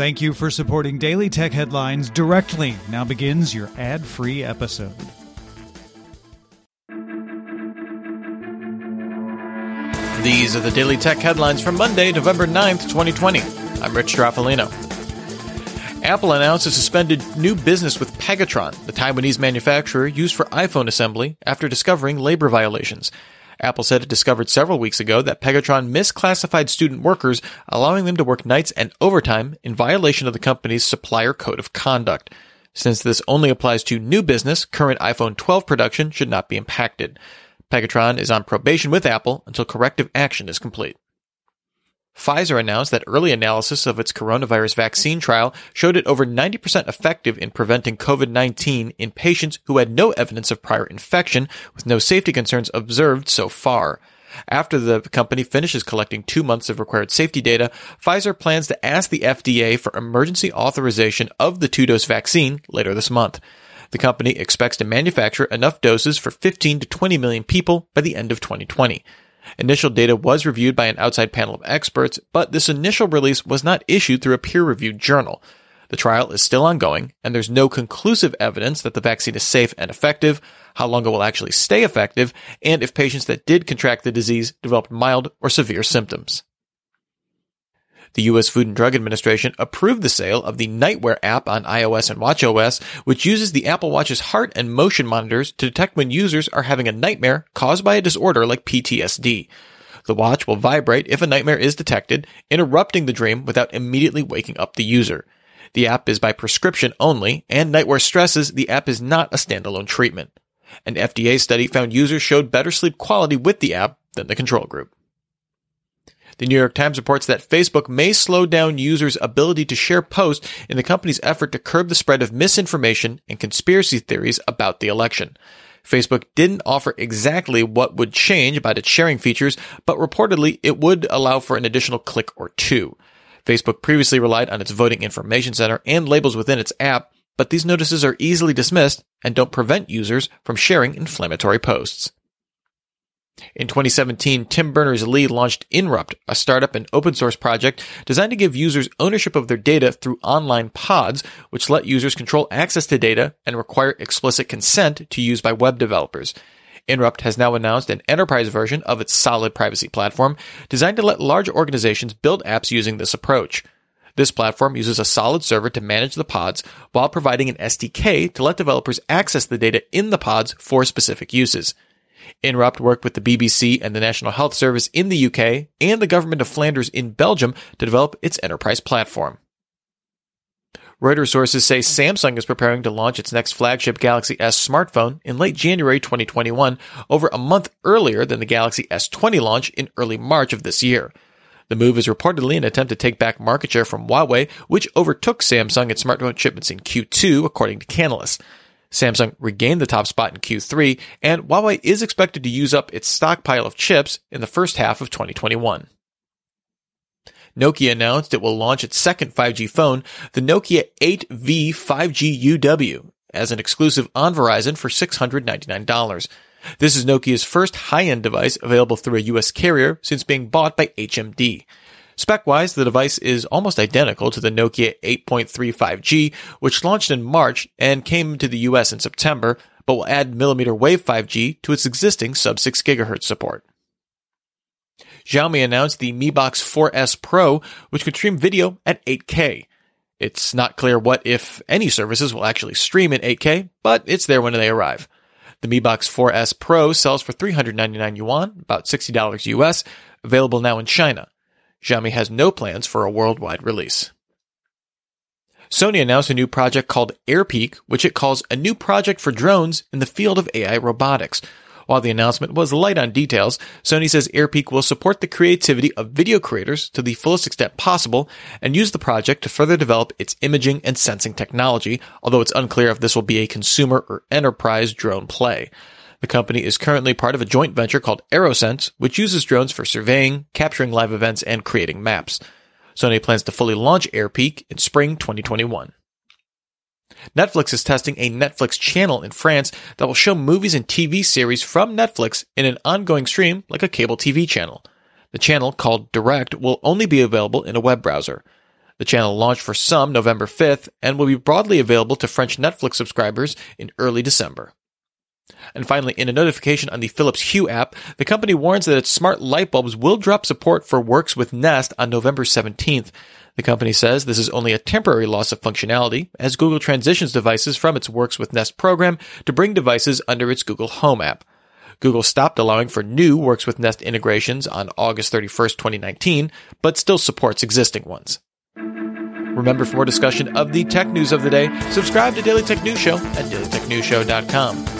Thank you for supporting Daily Tech Headlines directly. Now begins your ad free episode. These are the Daily Tech Headlines from Monday, November 9th, 2020. I'm Rich Stroffolino. Apple announced a suspended new business with Pegatron, the Taiwanese manufacturer used for iPhone assembly, after discovering labor violations. Apple said it discovered several weeks ago that Pegatron misclassified student workers, allowing them to work nights and overtime in violation of the company's supplier code of conduct. Since this only applies to new business, current iPhone 12 production should not be impacted. Pegatron is on probation with Apple until corrective action is complete. Pfizer announced that early analysis of its coronavirus vaccine trial showed it over 90% effective in preventing COVID-19 in patients who had no evidence of prior infection, with no safety concerns observed so far. After the company finishes collecting two months of required safety data, Pfizer plans to ask the FDA for emergency authorization of the two-dose vaccine later this month. The company expects to manufacture enough doses for 15 to 20 million people by the end of 2020. Initial data was reviewed by an outside panel of experts, but this initial release was not issued through a peer-reviewed journal. The trial is still ongoing, and there's no conclusive evidence that the vaccine is safe and effective, how long it will actually stay effective, and if patients that did contract the disease developed mild or severe symptoms. The U.S. Food and Drug Administration approved the sale of the NightWare app on iOS and watchOS, which uses the Apple Watch's heart and motion monitors to detect when users are having a nightmare caused by a disorder like PTSD. The watch will vibrate if a nightmare is detected, interrupting the dream without immediately waking up the user. The app is by prescription only, and NightWare stresses the app is not a standalone treatment. An FDA study found users showed better sleep quality with the app than the control group. The New York Times reports that Facebook may slow down users' ability to share posts in the company's effort to curb the spread of misinformation and conspiracy theories about the election. Facebook didn't offer exactly what would change about its sharing features, but reportedly it would allow for an additional click or two. Facebook previously relied on its voting information center and labels within its app, but these notices are easily dismissed and don't prevent users from sharing inflammatory posts. In 2017, Tim Berners-Lee launched Inrupt, a startup and open source project designed to give users ownership of their data through online pods, which let users control access to data and require explicit consent to use by web developers. Inrupt has now announced an enterprise version of its solid privacy platform designed to let large organizations build apps using this approach. This platform uses a solid server to manage the pods while providing an SDK to let developers access the data in the pods for specific uses. Inrupt worked with the BBC and the National Health Service in the UK and the government of Flanders in Belgium to develop its enterprise platform. Reuters sources say Samsung is preparing to launch its next flagship Galaxy S smartphone in late January 2021, over a month earlier than the Galaxy S20 launch in early March of this year. The move is reportedly an attempt to take back market share from Huawei, which overtook Samsung its smartphone shipments in Q2, according to Canalys. Samsung regained the top spot in Q3, and Huawei is expected to use up its stockpile of chips in the first half of 2021. Nokia announced it will launch its second 5G phone, the Nokia 8V 5G UW, as an exclusive on Verizon for $699. This is Nokia's first high-end device available through a US carrier since being bought by HMD. Spec-wise, the device is almost identical to the Nokia 8.3 5G, which launched in March and came to the US in September, but will add millimeter wave 5G to its existing sub 6 GHz support. Xiaomi announced the Mi Box 4S Pro, which could stream video at 8K. It's not clear what, if any, services will actually stream in 8K, but it's there when they arrive. The Mi Box 4S Pro sells for 399 yuan, about $60 US, available now in China. Xiaomi has no plans for a worldwide release. Sony announced a new project called AirPeak, which it calls a new project for drones in the field of AI robotics. While the announcement was light on details, Sony says AirPeak will support the creativity of video creators to the fullest extent possible and use the project to further develop its imaging and sensing technology, although it's unclear if this will be a consumer or enterprise drone play. The company is currently part of a joint venture called Aerosense, which uses drones for surveying, capturing live events, and creating maps. Sony plans to fully launch AirPeak in spring 2021. Netflix is testing a Netflix channel in France that will show movies and TV series from Netflix in an ongoing stream like a cable TV channel. The channel, called Direct, will only be available in a web browser. The channel launched for some November 5th and will be broadly available to French Netflix subscribers in early December. And finally, in a notification on the Philips Hue app, the company warns that its smart light bulbs will drop support for Works with Nest on November 17th. The company says this is only a temporary loss of functionality as Google transitions devices from its Works with Nest program to bring devices under its Google Home app. Google stopped allowing for new Works with Nest integrations on August 31st, 2019, but still supports existing ones. Remember, for more discussion of the tech news of the day, subscribe to Daily Tech News Show at dailytechnewsshow.com.